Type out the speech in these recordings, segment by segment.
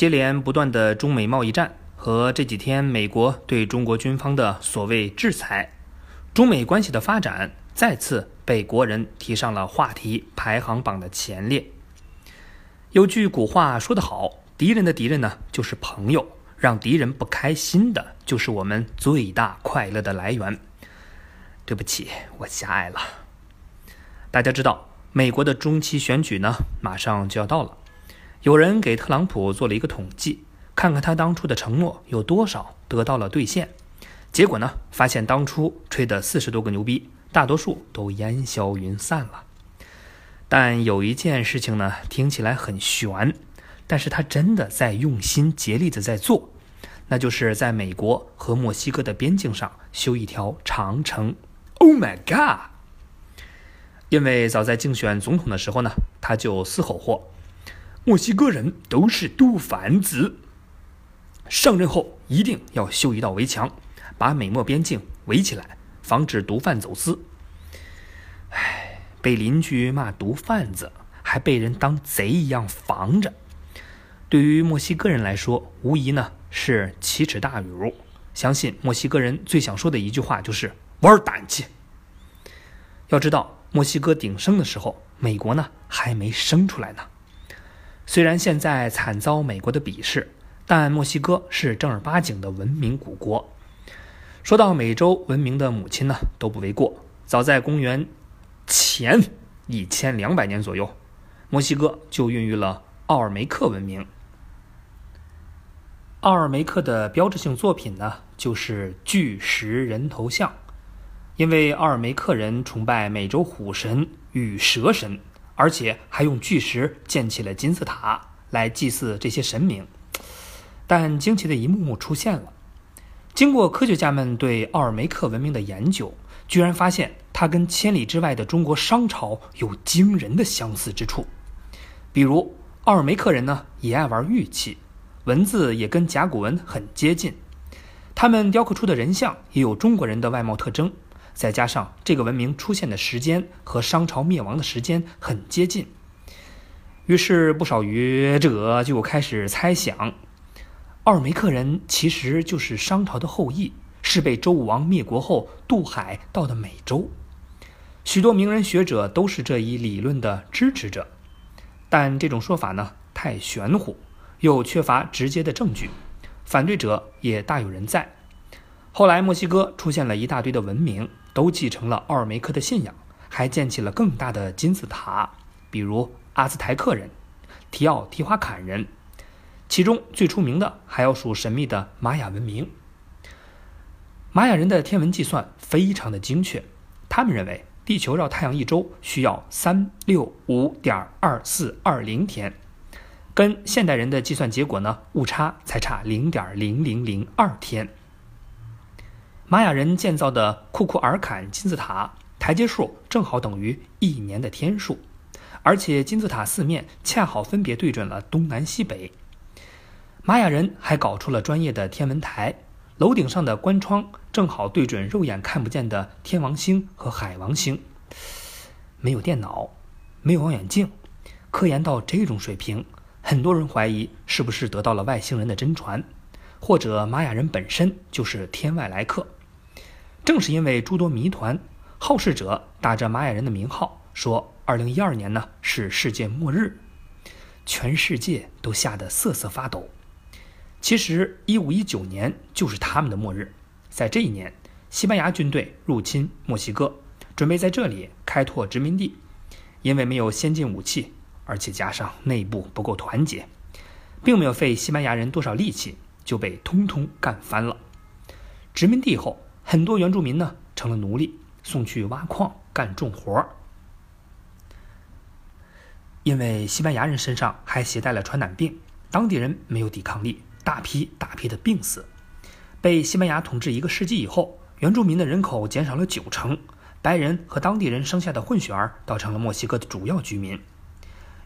接连不断的中美贸易战和这几天美国对中国军方的所谓制裁，中美关系的发展再次被国人提上了话题排行榜的前列。有句古话说得好：“敌人的敌人呢，就是朋友；让敌人不开心的，就是我们最大快乐的来源。”对不起，我狭隘了。大家知道，美国的中期选举呢，马上就要到了。有人给特朗普做了一个统计，看看他当初的承诺有多少得到了兑现。结果呢，发现当初吹的四十多个牛逼，大多数都烟消云散了。但有一件事情呢，听起来很悬，但是他真的在用心竭力的在做，那就是在美国和墨西哥的边境上修一条长城。Oh my god！因为早在竞选总统的时候呢，他就嘶吼过。墨西哥人都是毒贩子。上任后一定要修一道围墙，把美墨边境围起来，防止毒贩走私。唉，被邻居骂毒贩子，还被人当贼一样防着，对于墨西哥人来说，无疑呢是奇耻大辱。相信墨西哥人最想说的一句话就是“玩胆气”。要知道，墨西哥鼎盛的时候，美国呢还没生出来呢。虽然现在惨遭美国的鄙视，但墨西哥是正儿八经的文明古国。说到美洲文明的母亲呢，都不为过。早在公元前一千两百年左右，墨西哥就孕育了奥尔梅克文明。奥尔梅克的标志性作品呢，就是巨石人头像，因为奥尔梅克人崇拜美洲虎神与蛇神。而且还用巨石建起了金字塔来祭祀这些神明，但惊奇的一幕幕出现了。经过科学家们对奥尔梅克文明的研究，居然发现它跟千里之外的中国商朝有惊人的相似之处。比如，奥尔梅克人呢也爱玩玉器，文字也跟甲骨文很接近，他们雕刻出的人像也有中国人的外貌特征。再加上这个文明出现的时间和商朝灭亡的时间很接近，于是不少学者就开始猜想，奥尔梅克人其实就是商朝的后裔，是被周武王灭国后渡海到的美洲。许多名人学者都是这一理论的支持者，但这种说法呢太玄乎，又缺乏直接的证据，反对者也大有人在。后来墨西哥出现了一大堆的文明。都继承了奥尔梅克的信仰，还建起了更大的金字塔，比如阿兹台克人、提奥提华坎人，其中最出名的还要数神秘的玛雅文明。玛雅人的天文计算非常的精确，他们认为地球绕太阳一周需要三六五点二四二零天，跟现代人的计算结果呢误差才差零点零零零二天。玛雅人建造的库库尔坎金字塔台阶数正好等于一年的天数，而且金字塔四面恰好分别对准了东南西北。玛雅人还搞出了专业的天文台，楼顶上的关窗正好对准肉眼看不见的天王星和海王星。没有电脑，没有望远镜，科研到这种水平，很多人怀疑是不是得到了外星人的真传，或者玛雅人本身就是天外来客。正是因为诸多谜团，好事者打着玛雅人的名号说，二零一二年呢是世界末日，全世界都吓得瑟瑟发抖。其实一五一九年就是他们的末日，在这一年，西班牙军队入侵墨西哥，准备在这里开拓殖民地，因为没有先进武器，而且加上内部不够团结，并没有费西班牙人多少力气，就被通通干翻了。殖民地后。很多原住民呢成了奴隶，送去挖矿干重活儿。因为西班牙人身上还携带了传染病，当地人没有抵抗力，大批大批的病死。被西班牙统治一个世纪以后，原住民的人口减少了九成，白人和当地人生下的混血儿倒成了墨西哥的主要居民。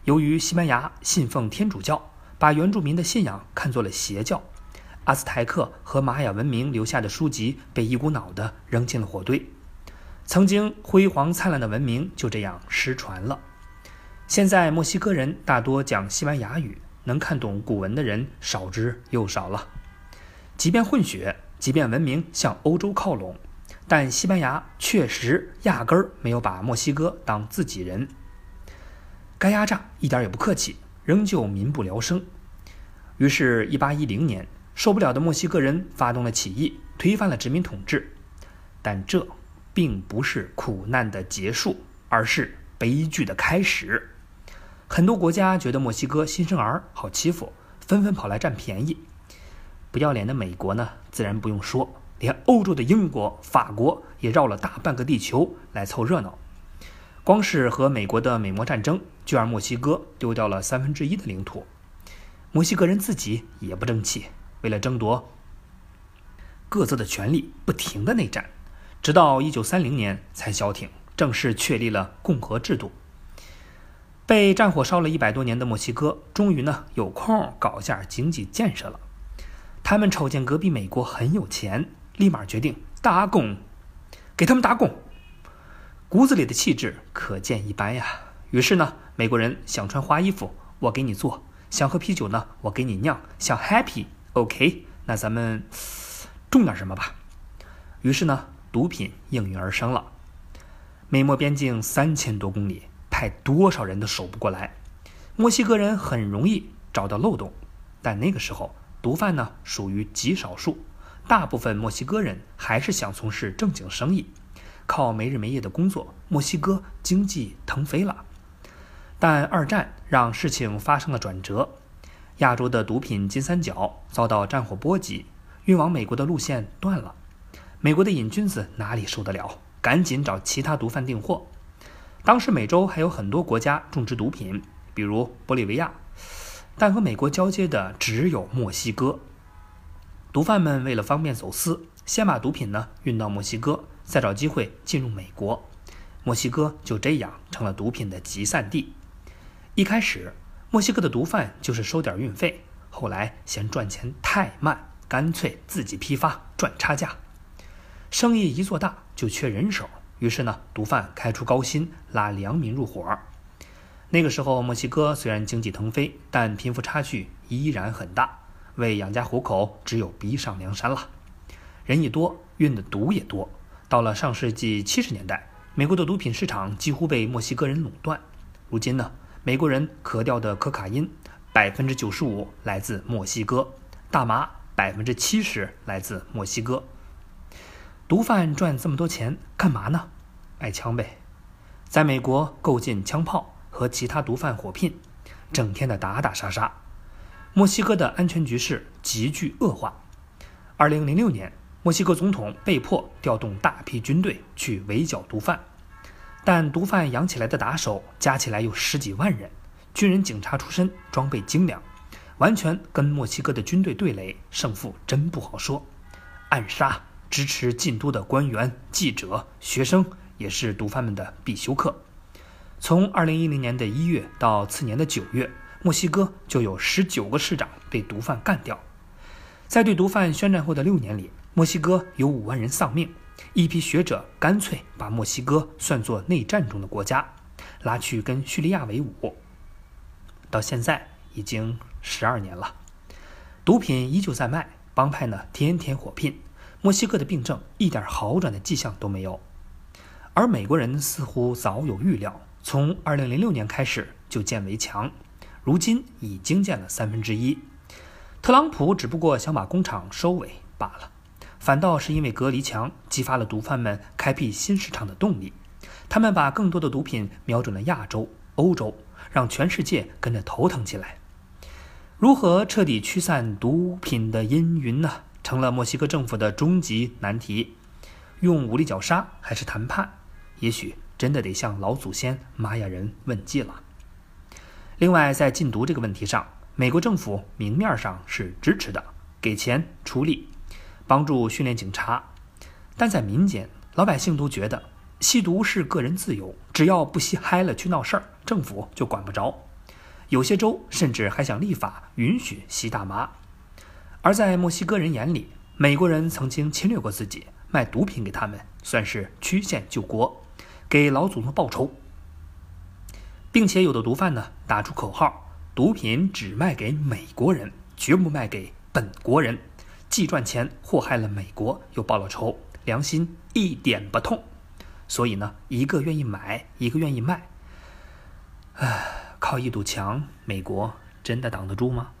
由于西班牙信奉天主教，把原住民的信仰看作了邪教。阿兹台克和玛雅文明留下的书籍被一股脑的扔进了火堆，曾经辉煌灿烂的文明就这样失传了。现在墨西哥人大多讲西班牙语，能看懂古文的人少之又少了。即便混血，即便文明向欧洲靠拢，但西班牙确实压根儿没有把墨西哥当自己人。该压榨一点也不客气，仍旧民不聊生。于是，1810年，受不了的墨西哥人发动了起义，推翻了殖民统治。但这并不是苦难的结束，而是悲剧的开始。很多国家觉得墨西哥新生儿好欺负，纷纷跑来占便宜。不要脸的美国呢，自然不用说，连欧洲的英国、法国也绕了大半个地球来凑热闹。光是和美国的美墨战争，就让墨西哥丢掉了三分之一的领土。墨西哥人自己也不争气，为了争夺各自的权利，不停的内战，直到一九三零年才消停，正式确立了共和制度。被战火烧了一百多年的墨西哥，终于呢有空搞下经济建设了。他们瞅见隔壁美国很有钱，立马决定打工，给他们打工。骨子里的气质可见一斑呀。于是呢，美国人想穿花衣服，我给你做；想喝啤酒呢，我给你酿；想 happy OK，那咱们种点什么吧。于是呢，毒品应运而生了。美墨边境三千多公里，派多少人都守不过来。墨西哥人很容易找到漏洞，但那个时候毒贩呢属于极少数，大部分墨西哥人还是想从事正经生意。靠没日没夜的工作，墨西哥经济腾飞了。但二战让事情发生了转折，亚洲的毒品金三角遭到战火波及，运往美国的路线断了。美国的瘾君子哪里受得了？赶紧找其他毒贩订货。当时美洲还有很多国家种植毒品，比如玻利维亚，但和美国交接的只有墨西哥。毒贩们为了方便走私，先把毒品呢运到墨西哥。再找机会进入美国，墨西哥就这样成了毒品的集散地。一开始，墨西哥的毒贩就是收点运费，后来嫌赚钱太慢，干脆自己批发赚差价。生意一做大就缺人手，于是呢，毒贩开出高薪拉良民入伙。那个时候，墨西哥虽然经济腾飞，但贫富差距依然很大，为养家糊口只有逼上梁山了。人一多，运的毒也多。到了上世纪七十年代，美国的毒品市场几乎被墨西哥人垄断。如今呢，美国人咳掉的可卡因，百分之九十五来自墨西哥；大麻百分之七十来自墨西哥。毒贩赚这么多钱干嘛呢？卖枪呗，在美国购进枪炮和其他毒贩火拼，整天的打打杀杀。墨西哥的安全局势急剧恶化。二零零六年。墨西哥总统被迫调动大批军队去围剿毒贩，但毒贩养起来的打手加起来有十几万人，军人、警察出身，装备精良，完全跟墨西哥的军队对垒，胜负真不好说。暗杀支持禁毒的官员、记者、学生也是毒贩们的必修课。从2010年的一月到次年的九月，墨西哥就有十九个市长被毒贩干掉。在对毒贩宣战后的六年里，墨西哥有五万人丧命，一批学者干脆把墨西哥算作内战中的国家，拉去跟叙利亚为伍。到现在已经十二年了，毒品依旧在卖，帮派呢天天火拼，墨西哥的病症一点好转的迹象都没有。而美国人似乎早有预料，从二零零六年开始就建围墙，如今已经建了三分之一。特朗普只不过想把工厂收尾罢了。反倒是因为隔离墙激发了毒贩们开辟新市场的动力，他们把更多的毒品瞄准了亚洲、欧洲，让全世界跟着头疼起来。如何彻底驱散毒品的阴云呢？成了墨西哥政府的终极难题。用武力绞杀还是谈判？也许真的得向老祖先玛雅人问计了。另外，在禁毒这个问题上，美国政府明面上是支持的，给钱出力。帮助训练警察，但在民间，老百姓都觉得吸毒是个人自由，只要不吸嗨了去闹事儿，政府就管不着。有些州甚至还想立法允许吸大麻。而在墨西哥人眼里，美国人曾经侵略过自己，卖毒品给他们算是曲线救国，给老祖宗报仇。并且有的毒贩呢打出口号：“毒品只卖给美国人，绝不卖给本国人，既赚钱祸害了美国，又报了仇，良心一点不痛。所以呢，一个愿意买，一个愿意卖。唉，靠一堵墙，美国真的挡得住吗？